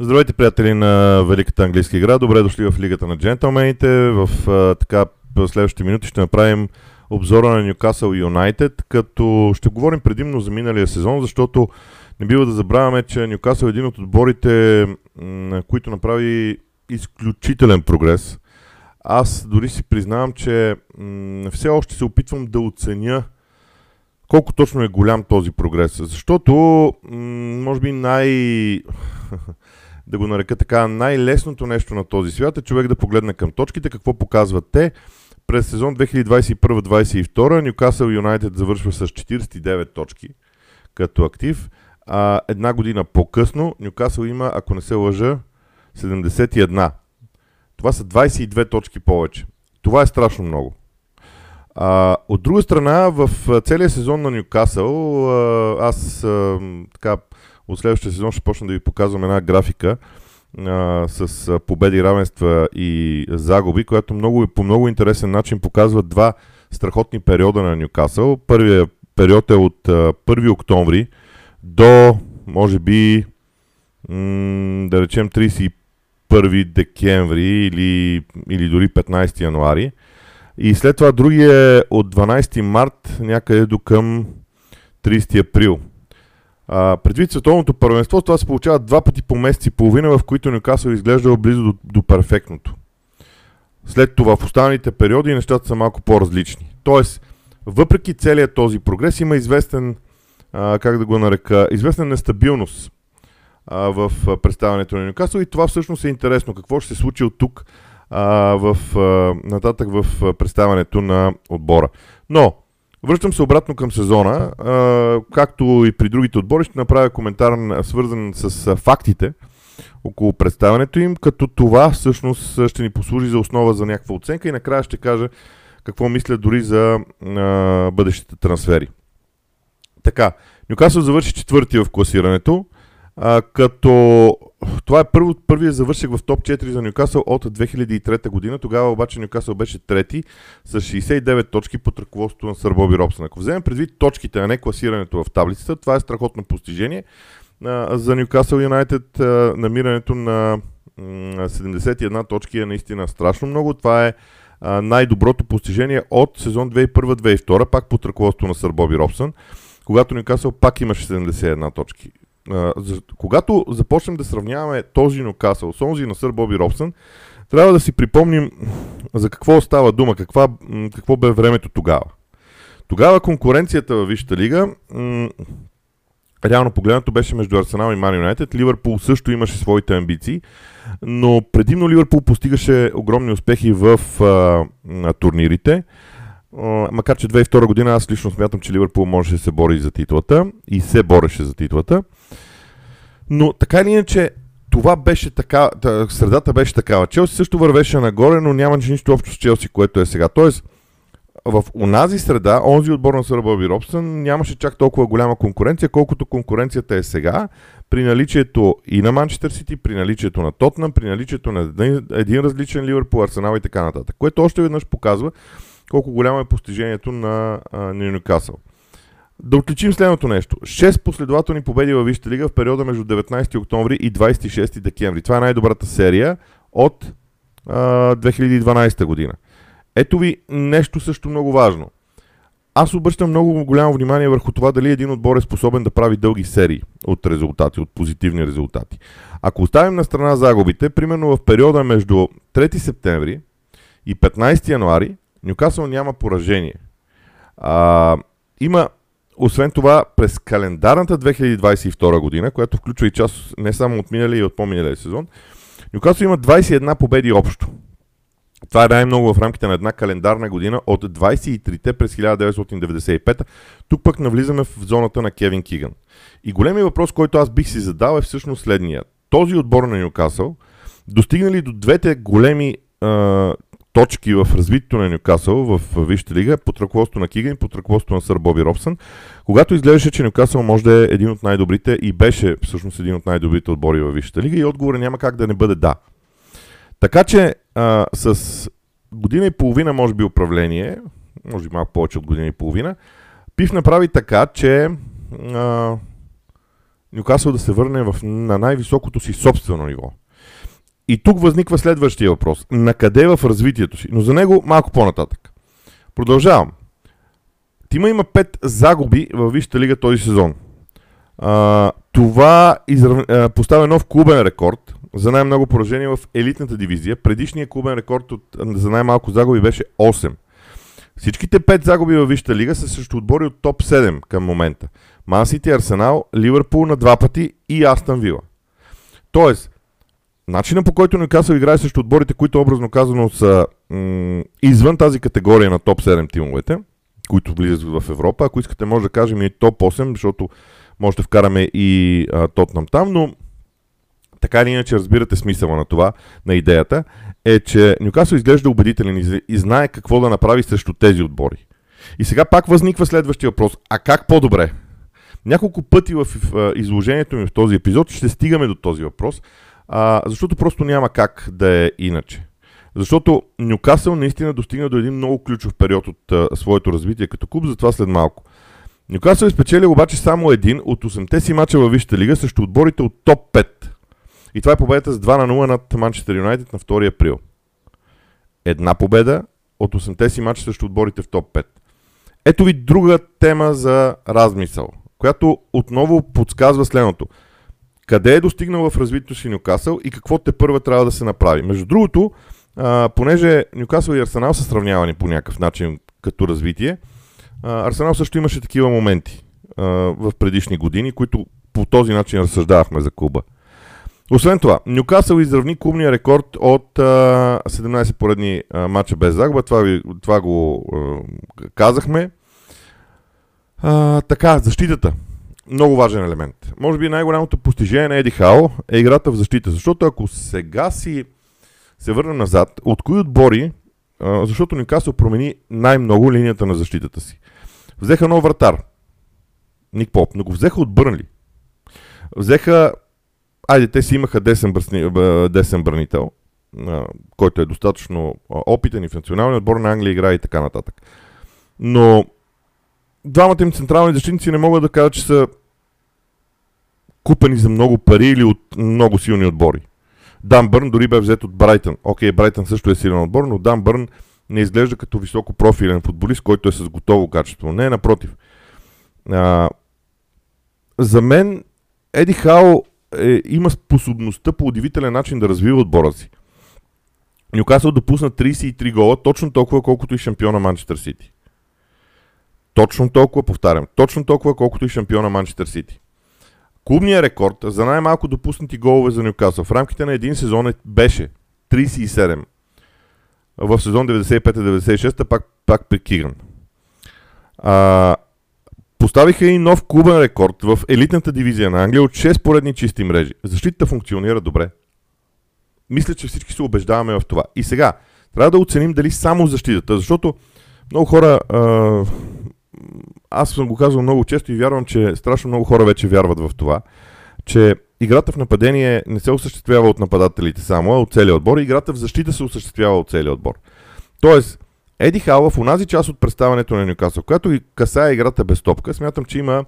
Здравейте, приятели на Великата английска игра. Добре дошли в Лигата на джентълмените. В а, така следващите минути ще направим обзора на Ньюкасъл Юнайтед, като ще говорим предимно за миналия сезон, защото не бива да забравяме, че Ньюкасъл е един от отборите, м- които направи изключителен прогрес. Аз дори си признавам, че м- все още се опитвам да оценя колко точно е голям този прогрес. Защото, м- може би най... да го нарека така, най-лесното нещо на този свят е човек да погледне към точките, какво показват те. През сезон 2021-2022 Ньюкасъл Юнайтед завършва с 49 точки като актив. А една година по-късно Ньюкасъл има, ако не се лъжа, 71. Това са 22 точки повече. Това е страшно много. А, от друга страна, в целия сезон на Ньюкасъл, аз а, така от следващия сезон ще почна да ви показвам една графика а, с победи, равенства и загуби, която много, по много интересен начин показва два страхотни периода на Ньюкасъл. Първият период е от а, 1 октомври до, може би, м- да речем 31 декември или, или дори 15 януари. И след това другия е от 12 март някъде до към 30 април. А, предвид световното първенство, това се получава два пъти по месец и половина, в които Нюкасъл изглежда близо до, до перфектното. След това в останалите периоди нещата са малко по-различни. Тоест, въпреки целият този прогрес, има известен, а, как да го нарека, известна нестабилност а, в представянето на Нюкасъл и това всъщност е интересно. Какво ще се случи от тук а, в, а, нататък в представянето на отбора. Но, Връщам се обратно към сезона. Както и при другите отбори, ще направя коментар свързан с фактите около представянето им, като това всъщност ще ни послужи за основа за някаква оценка и накрая ще кажа какво мисля дори за бъдещите трансфери. Така, Нюкасъл завърши четвърти в класирането, а, като това е първо, първият завърших в топ 4 за Нюкасъл от 2003 година. Тогава обаче Нюкасъл беше трети с 69 точки под ръководството на Сър Боби Робсън. Ако вземем предвид точките, а не класирането в таблицата, това е страхотно постижение. А, за Нюкасъл Юнайтед намирането на 71 точки е наистина страшно много. Това е най-доброто постижение от сезон 2001-2002, пак под ръководството на Сър Боби Робсън, когато Нюкасъл пак имаше 71 точки когато започнем да сравняваме този Нокасъл с онзи на сър Боби Робсън, трябва да си припомним за какво става дума, каква, какво бе времето тогава. Тогава конкуренцията във Висшата лига м- реално погледнато беше между Арсенал и Ман Юнайтед. Ливърпул също имаше своите амбиции, но предимно Ливърпул постигаше огромни успехи в а, турнирите. А, макар че 2002 година аз лично смятам, че Ливърпул можеше да се бори за титлата и се бореше за титлата. Но така или иначе, това беше така, средата беше такава. Челси също вървеше нагоре, но нямаше нищо общо с Челси, което е сега. Тоест, в онази среда, онзи отбор на Сър Робсън нямаше чак толкова голяма конкуренция, колкото конкуренцията е сега, при наличието и на Манчестър Сити, при наличието на Тотнам, при наличието на един, един различен Ливърпул, Арсенал и така нататък. Което още веднъж показва колко голямо е постижението на Ньюкасъл. Да отличим следното нещо. 6 последователни победи във Висшата лига в периода между 19 октомври и 26 декември. Това е най-добрата серия от а, 2012 година. Ето ви нещо също много важно. Аз обръщам много голямо внимание върху това дали един отбор е способен да прави дълги серии от резултати, от позитивни резултати. Ако оставим на страна загубите, примерно в периода между 3 септември и 15 януари, Нюкасъл няма поражение. А, има освен това, през календарната 2022 година, която включва и част не само от миналия и от по-миналия сезон, Нюкасъл има 21 победи общо. Това е най-много в рамките на една календарна година от 23-те през 1995. Тук пък навлизаме в зоната на Кевин Киган. И големият въпрос, който аз бих си задал е всъщност следния. Този отбор на Нюкасъл достигнали до двете големи точки в развитието на Нюкасъл в Висшата лига под ръководството на Киган и под ръководството на сър Боби Робсън, когато изглеждаше, че Нюкасъл може да е един от най-добрите и беше всъщност един от най-добрите отбори в Висшата лига и отговорът няма как да не бъде да. Така че а, с година и половина, може би, управление, може би малко повече от година и половина, Пив направи така, че а, Нюкасъл да се върне в, на най-високото си собствено ниво. И тук възниква следващия въпрос. На къде в развитието си? Но за него малко по-нататък. Продължавам. Тима има 5 загуби във Висшата лига този сезон. А, това израв... поставя нов клубен рекорд за най-много поражения в елитната дивизия. Предишният клубен рекорд от, за най-малко загуби беше 8. Всичките 5 загуби във Висшата лига са срещу отбори от топ 7 към момента. Мансити, Арсенал, Ливърпул на два пъти и Астън Вила. Тоест, начинът по който Нюкасъл играе срещу отборите, които образно казано са м- извън тази категория на топ 7 тимовете, които влизат в Европа, ако искате може да кажем и топ 8, защото може да вкараме и а, Тотнам там, но така или иначе разбирате смисъла на това, на идеята, е, че Нюкасъл изглежда убедителен и знае какво да направи срещу тези отбори. И сега пак възниква следващия въпрос. А как по-добре? Няколко пъти в изложението ми в този епизод ще стигаме до този въпрос, а, защото просто няма как да е иначе. Защото Нюкасъл наистина достигна до един много ключов период от а, своето развитие като клуб, затова след малко. Нюкасъл е спечелил обаче само един от 8-те си мача във Висшата лига срещу отборите от топ 5. И това е победата с 2 на 0 над Манчестър Юнайтед на 2 април. Една победа от 8-те си мача срещу отборите в топ 5. Ето ви друга тема за размисъл, която отново подсказва следното. Къде е достигнал в развитието си Нюкасъл и какво те първа трябва да се направи. Между другото, а, понеже Нюкасъл и Арсенал са сравнявани по някакъв начин като развитие, а, Арсенал също имаше такива моменти а, в предишни години, които по този начин разсъждавахме за клуба. Освен това, Нюкасъл изравни клубния рекорд от а, 17 поредни а, матча без загуба. Това, ви, това го а, казахме. А, така, защитата. Много важен елемент. Може би най-голямото постижение на Еди Хао е играта в защита. Защото ако сега си се върна назад, от кои отбори, а, защото Нюкасъл промени най-много линията на защитата си. Взеха нов вратар. Ник Поп, но го взеха от Бърнли. Взеха Айде, те си имаха десен, бръсни, десен бранител, който е достатъчно опитен и в националния отбор на Англия играе и така нататък. Но двамата им централни защитници не могат да кажат, че са купени за много пари или от много силни отбори. Дан Бърн дори бе взет от Брайтън. Окей, Брайтън също е силен отбор, но Дан Бърн не изглежда като високо профилен футболист, който е с готово качество. Не, напротив. А, за мен Еди Хао е, има способността по удивителен начин да развива отбора си. Нюкасъл допусна 33 гола, точно толкова колкото и шампиона Манчестър Сити. Точно толкова, повтарям, точно толкова колкото и шампиона Манчестър Сити. Клубният рекорд за най-малко допуснати голове за Нюкасъл в рамките на един сезон е, беше 37. В сезон 95-96 пак, пак при. А, Поставиха и нов клубен рекорд в елитната дивизия на Англия от 6 поредни чисти мрежи. Защитата функционира добре. Мисля, че всички се убеждаваме в това. И сега, трябва да оценим дали само защитата, защото много хора, аз съм го казвал много често и вярвам, че страшно много хора вече вярват в това, че играта в нападение не се осъществява от нападателите само, а от целия отбор. Играта в защита се осъществява от целия отбор. Тоест, Еди Хал в онази част от представането на Нюкасъл, която и касае играта без топка, смятам, че има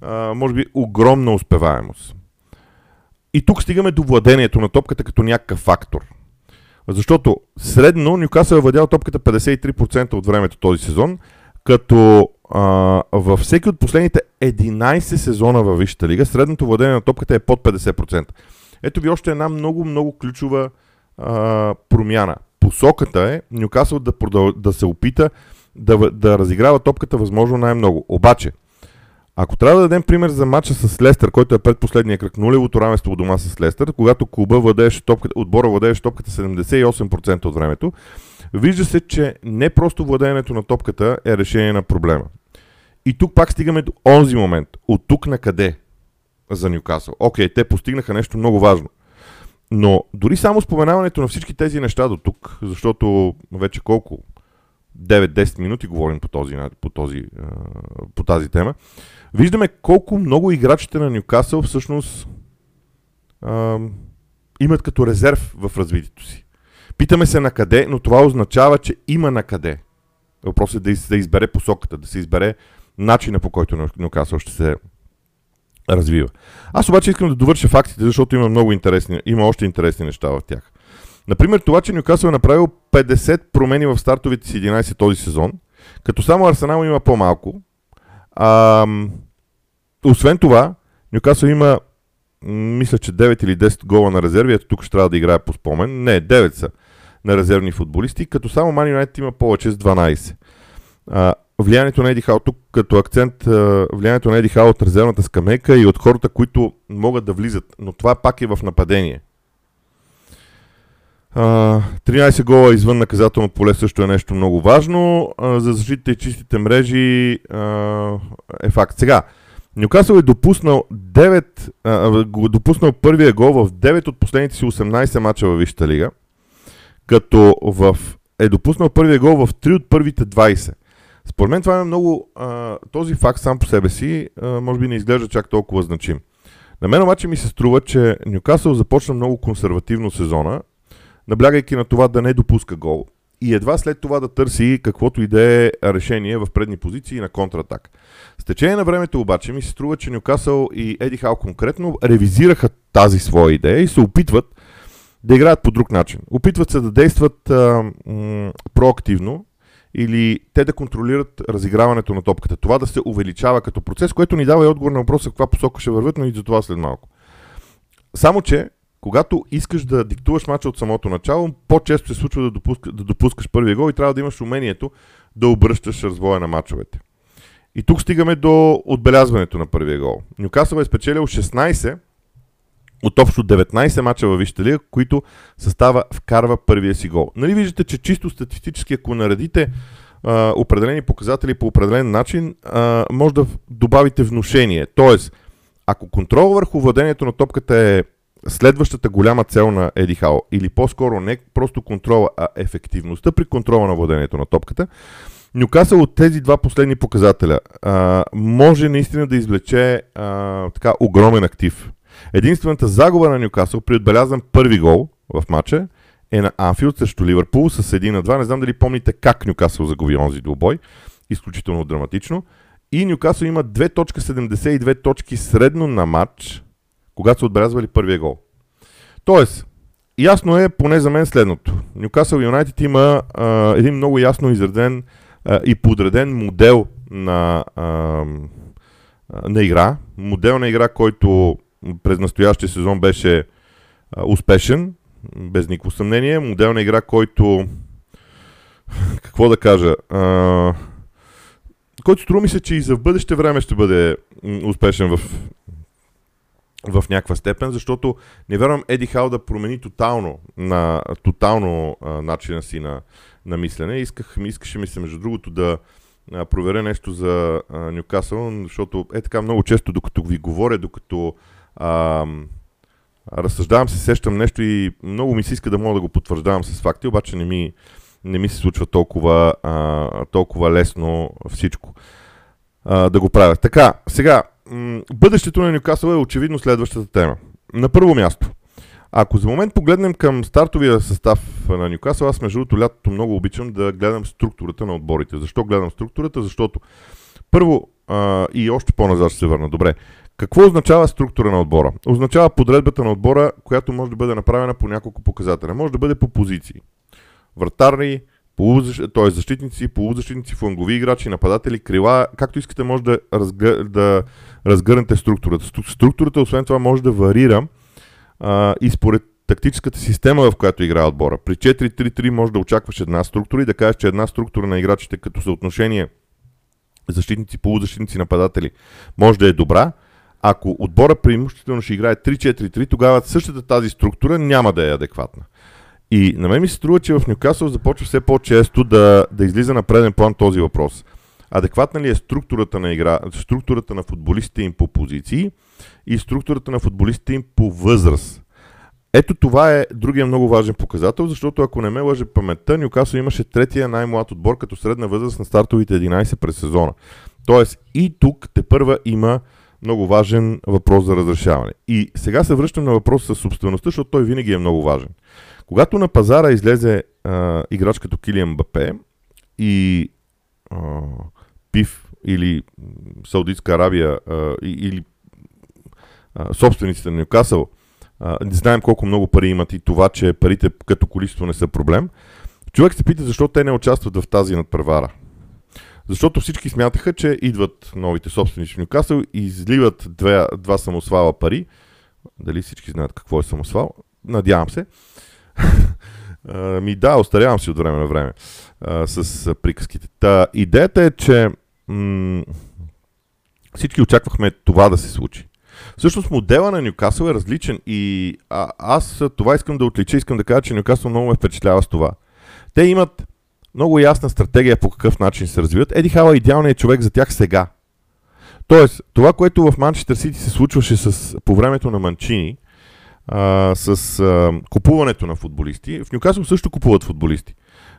а, може би огромна успеваемост. И тук стигаме до владението на топката като някакъв фактор. Защото средно Нюкасъл е владял топката 53% от времето този сезон, като а, във всеки от последните 11 сезона във Висшата лига, средното владение на топката е под 50%. Ето ви още една много, много ключова а, промяна посоката е Нюкасъл да, продъл... да се опита да, да разиграва топката възможно най-много. Обаче, ако трябва да дадем пример за матча с Лестър, който е предпоследния кръг, нулевото равенство дома с Лестър, когато клуба владееше топката, отбора владееше топката 78% от времето, вижда се, че не просто владеенето на топката е решение на проблема. И тук пак стигаме до онзи момент. От тук на къде за Нюкасъл? Окей, те постигнаха нещо много важно. Но дори само споменаването на всички тези неща до тук, защото вече колко 9-10 минути говорим по, този, по, този, по тази тема, виждаме колко много играчите на Ньюкасъл всъщност а, имат като резерв в развитието си. Питаме се на къде, но това означава, че има на къде. Въпросът е да, да избере посоката, да се избере начина по който Ньюкасъл ще се развива. Аз обаче искам да довърша фактите, защото има много интересни, има още интересни неща в тях. Например, това, че Нюкасъл е направил 50 промени в стартовите си 11 този сезон, като само Арсенал има по-малко. А, освен това, Нюкасъл има мисля, че 9 или 10 гола на резерви. Ето тук ще трябва да играе по спомен. Не, 9 са на резервни футболисти, като само Ман Юнайтед има повече с 12. А, влиянието на Еди Хал, тук като акцент, влиянието на Еди Хал от резервната скамейка и от хората, които могат да влизат, но това пак е в нападение. А, 13 гола извън наказателно поле също е нещо много важно. За защитите и чистите мрежи е факт. Сега, Нюкасъл е допуснал 9, а, допуснал първия гол в 9 от последните си 18 мача във Висшата лига, като в, е допуснал първия гол в 3 от първите 20. Според мен това е много, а, този факт сам по себе си, а, може би не изглежда чак толкова значим. На мен обаче ми се струва, че Нюкасъл започна много консервативно сезона, наблягайки на това да не допуска гол. И едва след това да търси каквото и да е решение в предни позиции на контратак. С течение на времето обаче ми се струва, че Нюкасъл и Еди Хал конкретно ревизираха тази своя идея и се опитват да играят по друг начин. Опитват се да действат а, м- проактивно или те да контролират разиграването на топката. Това да се увеличава като процес, което ни дава и отговор на въпроса каква посока ще вървят, но и за това след малко. Само, че когато искаш да диктуваш мача от самото начало, по-често се случва да, допуска, да допускаш първия гол и трябва да имаш умението да обръщаш развоя на мачовете. И тук стигаме до отбелязването на първия гол. Нюкасъл е спечелил 16 от общо 19 мача във Висшата лига, които състава вкарва първия си гол. Нали виждате, че чисто статистически, ако наредите а, определени показатели по определен начин, а, може да добавите внушение. Тоест, ако контрол върху владението на топката е следващата голяма цел на Еди Хао, или по-скоро не просто контрола, а ефективността при контрола на владението на топката, Нюкасъл от тези два последни показателя а, може наистина да извлече а, така огромен актив. Единствената загуба на Нюкасъл при отбелязан първи гол в матча е на Анфилд срещу Ливърпул с 1 на 2. Не знам дали помните как Нюкасъл загуби онзи двубой. Изключително драматично. И Нюкасъл има 2.72 точки средно на матч, когато са отбелязвали първия гол. Тоест, ясно е поне за мен следното. Нюкасъл Юнайтед има а, един много ясно изреден а, и подреден модел на, а, на игра. Модел на игра, който през настоящия сезон беше а, успешен, без никакво съмнение. Модел на игра, който какво да кажа, а, който струва ми се, че и за в бъдеще време ще бъде успешен в, в някаква степен, защото не вярвам Еди Хал да промени тотално, на, тотално а, начина си на, на мислене. Исках, искаше ми се, между другото, да а, проверя нещо за Нюкасъл, защото е така много често, докато ви говоря, докато разсъждавам се, сещам нещо и много ми се иска да мога да го потвърждавам с факти, обаче не ми, не ми се случва толкова, а, толкова лесно всичко а, да го правя. Така, сега, м- бъдещето на Нюкасъл е очевидно следващата тема. На първо място, ако за момент погледнем към стартовия състав на Нюкасъл, аз между другото лятото много обичам да гледам структурата на отборите. Защо гледам структурата? Защото първо а, и още по-назад ще се върна. Добре. Какво означава структура на отбора? Означава подредбата на отбора, която може да бъде направена по няколко показателя. Може да бъде по позиции. Вратарни, т.е. защитници, полузащитници, флангови играчи, нападатели, крила, както искате може да, разгъ... да разгърнете структурата. Структурата, освен това, може да варира а, и според тактическата система, в която играе отбора. При 4-3-3 може да очакваш една структура и да кажеш, че една структура на играчите като съотношение защитници, полузащитници, нападатели може да е добра. Ако отбора преимуществено ще играе 3-4-3, тогава същата тази структура няма да е адекватна. И на мен ми се струва, че в Нюкасъл започва все по-често да, да излиза на преден план този въпрос. Адекватна ли е структурата на игра, структурата на футболистите им по позиции и структурата на футболистите им по възраст? Ето това е другия много важен показател, защото ако не ме лъже паметта, Нюкасъл имаше третия най-млад отбор като средна възраст на стартовите 11 през сезона. Тоест и тук те първа има много важен въпрос за разрешаване. И сега се връщам на въпроса с собствеността, защото той винаги е много важен. Когато на пазара излезе а, играч като Килиан Бапе и а, Пив или Саудитска Арабия а, или а, собствениците на Ньюкасъл, не знаем колко много пари имат и това, че парите като количество не са проблем, човек се пита защо те не участват в тази надпревара. Защото всички смятаха, че идват новите собственици в Ньюкасъл и изливат две, два самосвала пари. Дали всички знаят какво е самосвал? Надявам се. ми да, остарявам си от време на време а, с приказките. Та, идеята е, че м- всички очаквахме това да се случи. Всъщност модела на Ньюкасъл е различен и а, аз това искам да отлича, искам да кажа, че Ньюкасъл много ме впечатлява с това. Те имат много ясна стратегия по какъв начин се развиват. Еди Хала е идеалният човек за тях сега. Тоест, това, което в Манчестър Сити се случваше с, по времето на Манчини, а, с а, купуването на футболисти, в Ньюкасъл също купуват футболисти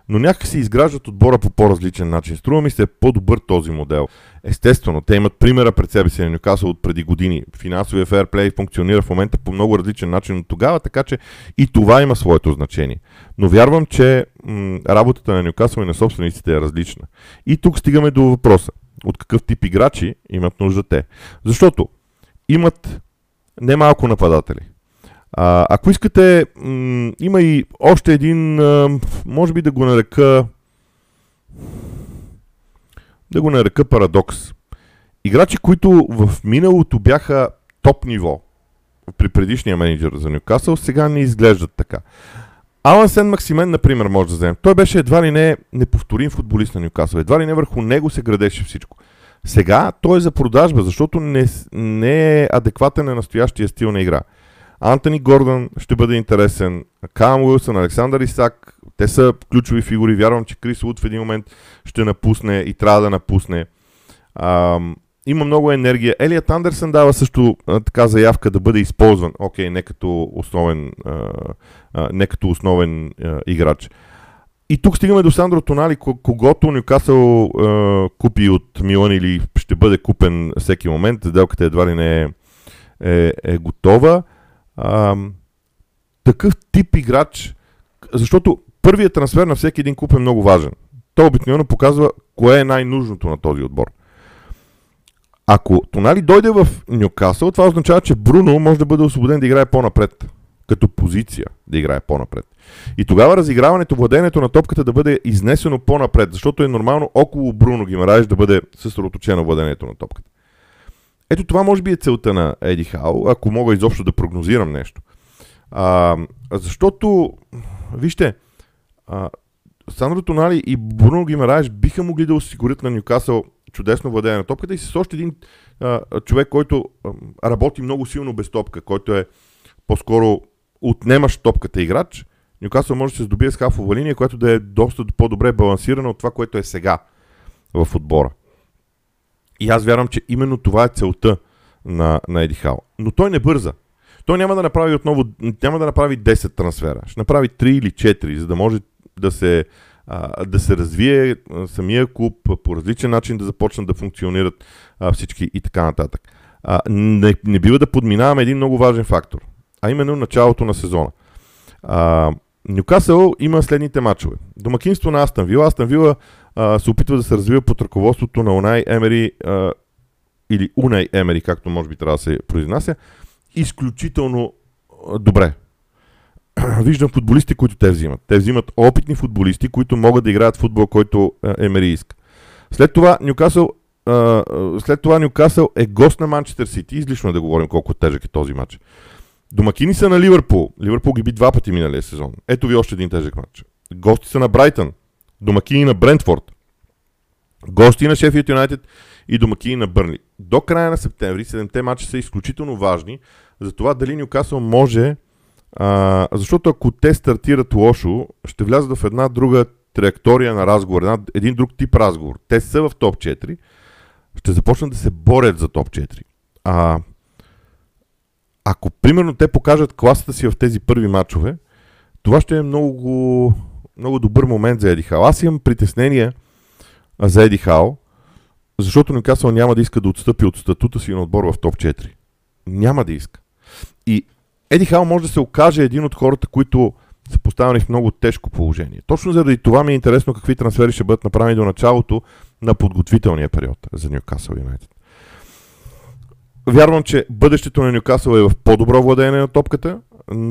но някак се изграждат отбора по по-различен начин. Струва ми се е по-добър този модел. Естествено, те имат примера пред себе си на Нюкасъл от преди години. Финансовия фейрплей функционира в момента по много различен начин от тогава, така че и това има своето значение. Но вярвам, че м- работата на Нюкасъл и на собствениците е различна. И тук стигаме до въпроса. От какъв тип играчи имат нужда те? Защото имат немалко нападатели. А, ако искате, м- има и още един, а, може би да го нарека да го нарека парадокс. Играчи, които в миналото бяха топ ниво при предишния менеджер за Ньюкасъл, сега не изглеждат така. Алан Сен Максимен, например, може да вземем. Той беше едва ли не неповторим футболист на Ньюкасъл. Едва ли не върху него се градеше всичко. Сега той е за продажба, защото не, не е адекватен на настоящия стил на игра. Антони Гордън ще бъде интересен, Каам Уилсън, Александър Исак, те са ключови фигури. Вярвам, че Крис Уд в един момент ще напусне и трябва да напусне. А, има много енергия. Елият Андерсън дава също а, така заявка да бъде използван. Окей, не като основен, а, а, не като основен а, играч. И тук стигаме до Сандро Тонали, когато Нюкасъл а, купи от Милан или ще бъде купен всеки момент. Сделката едва ли не е, е, е готова. Такъв тип играч, защото първият трансфер на всеки един клуб е много важен. Той обикновено показва кое е най-нужното на този отбор. Ако Тонали дойде в Ньюкасъл, това означава, че Бруно може да бъде освободен да играе по-напред. Като позиция да играе по-напред. И тогава разиграването, владението на топката да бъде изнесено по-напред, защото е нормално около Бруно Гимараеш да бъде съсредоточено владението на топката. Ето това може би е целта на Еди Хао, ако мога изобщо да прогнозирам нещо. А, защото, вижте, а, Сандро Тонали и Бруно Гимараеш биха могли да осигурят на Ньюкасъл чудесно владение на топката и с още един а, човек, който а, работи много силно без топка, който е по-скоро отнемаш топката играч, Ньюкасъл може да се здобие с хафова линия, която да е доста по-добре балансирана от това, което е сега в отбора. И аз вярвам, че именно това е целта на, на Еди Хал. Но той не бърза. Той няма да направи отново, няма да направи 10 трансфера. Ще направи 3 или 4, за да може да се, да се развие самия клуб по различен начин, да започнат да функционират всички и така нататък. Не, не бива да подминаваме един много важен фактор, а именно началото на сезона. А, Нюкасъл има следните матчове. Домакинство на Астан Вила. Астан Вила се опитва да се развива под ръководството на Унай Емери а, или Унай Емери, както може би трябва да се произнася, изключително а, добре. Виждам футболисти, които те взимат. Те взимат опитни футболисти, които могат да играят футбол, който а, Емери иска. След това Нюкасъл след това Нюкасъл е гост на Манчестър Сити. Излишно е да говорим колко тежък е този матч. Домакини са на Ливърпул. Ливърпул ги би два пъти миналия сезон. Ето ви още един тежък матч. Гости са на Брайтън домакини на Брентфорд, гости на Шефият Юнайтед и домакини на Бърли. До края на септември седемте мача са изключително важни за това дали Нюкасъл може, а, защото ако те стартират лошо, ще влязат в една друга траектория на разговор, една, един друг тип разговор. Те са в топ 4, ще започнат да се борят за топ 4. А, ако примерно те покажат класата си в тези първи матчове, това ще е много много добър момент за Еди Хал. Аз имам притеснение за Еди Хал, защото Нюкасъл няма да иска да отстъпи от статута си на отбор в топ 4. Няма да иска. И Еди Хал може да се окаже един от хората, които са поставени в много тежко положение. Точно заради това ми е интересно какви трансфери ще бъдат направени до началото на подготвителния период за Ньюкасъл Юнайтед. Вярвам, че бъдещето на Ньюкасъл е в по-добро владеене на топката,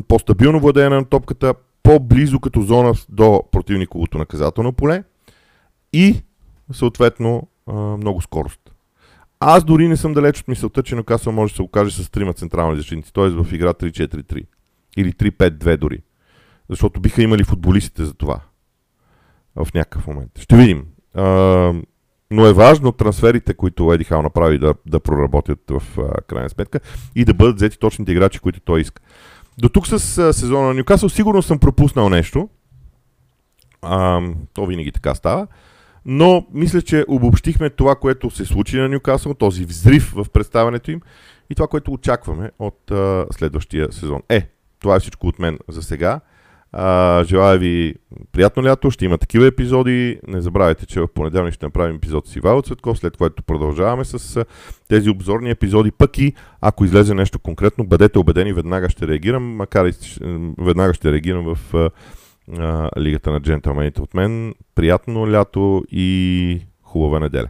по-стабилно владеене на топката, по-близо като зона до противниковото наказателно поле и съответно много скорост. Аз дори не съм далеч от мисълта, че Ньюкасъл може да се окаже с трима централни защитници, т.е. в игра 3-4-3 или 3-5-2 дори. Защото биха имали футболистите за това в някакъв момент. Ще видим. А, но е важно трансферите, които Еди Хал направи да, да проработят в а, крайна сметка и да бъдат взети точните играчи, които той иска. До тук с а, сезона на Ньюкасъл сигурно съм пропуснал нещо. А, то винаги така става. Но мисля, че обобщихме това, което се случи на Ньюкасъл, този взрив в представянето им и това, което очакваме от а, следващия сезон. Е, това е всичко от мен за сега. А, желая ви приятно лято, ще има такива епизоди. Не забравяйте, че в понеделник ще направим епизод с Ивайло Цветков, след което продължаваме с тези обзорни епизоди. Пък и ако излезе нещо конкретно, бъдете убедени, веднага ще реагирам, макар и веднага ще реагирам в а, Лигата на джентълмените от мен. Приятно лято и хубава неделя!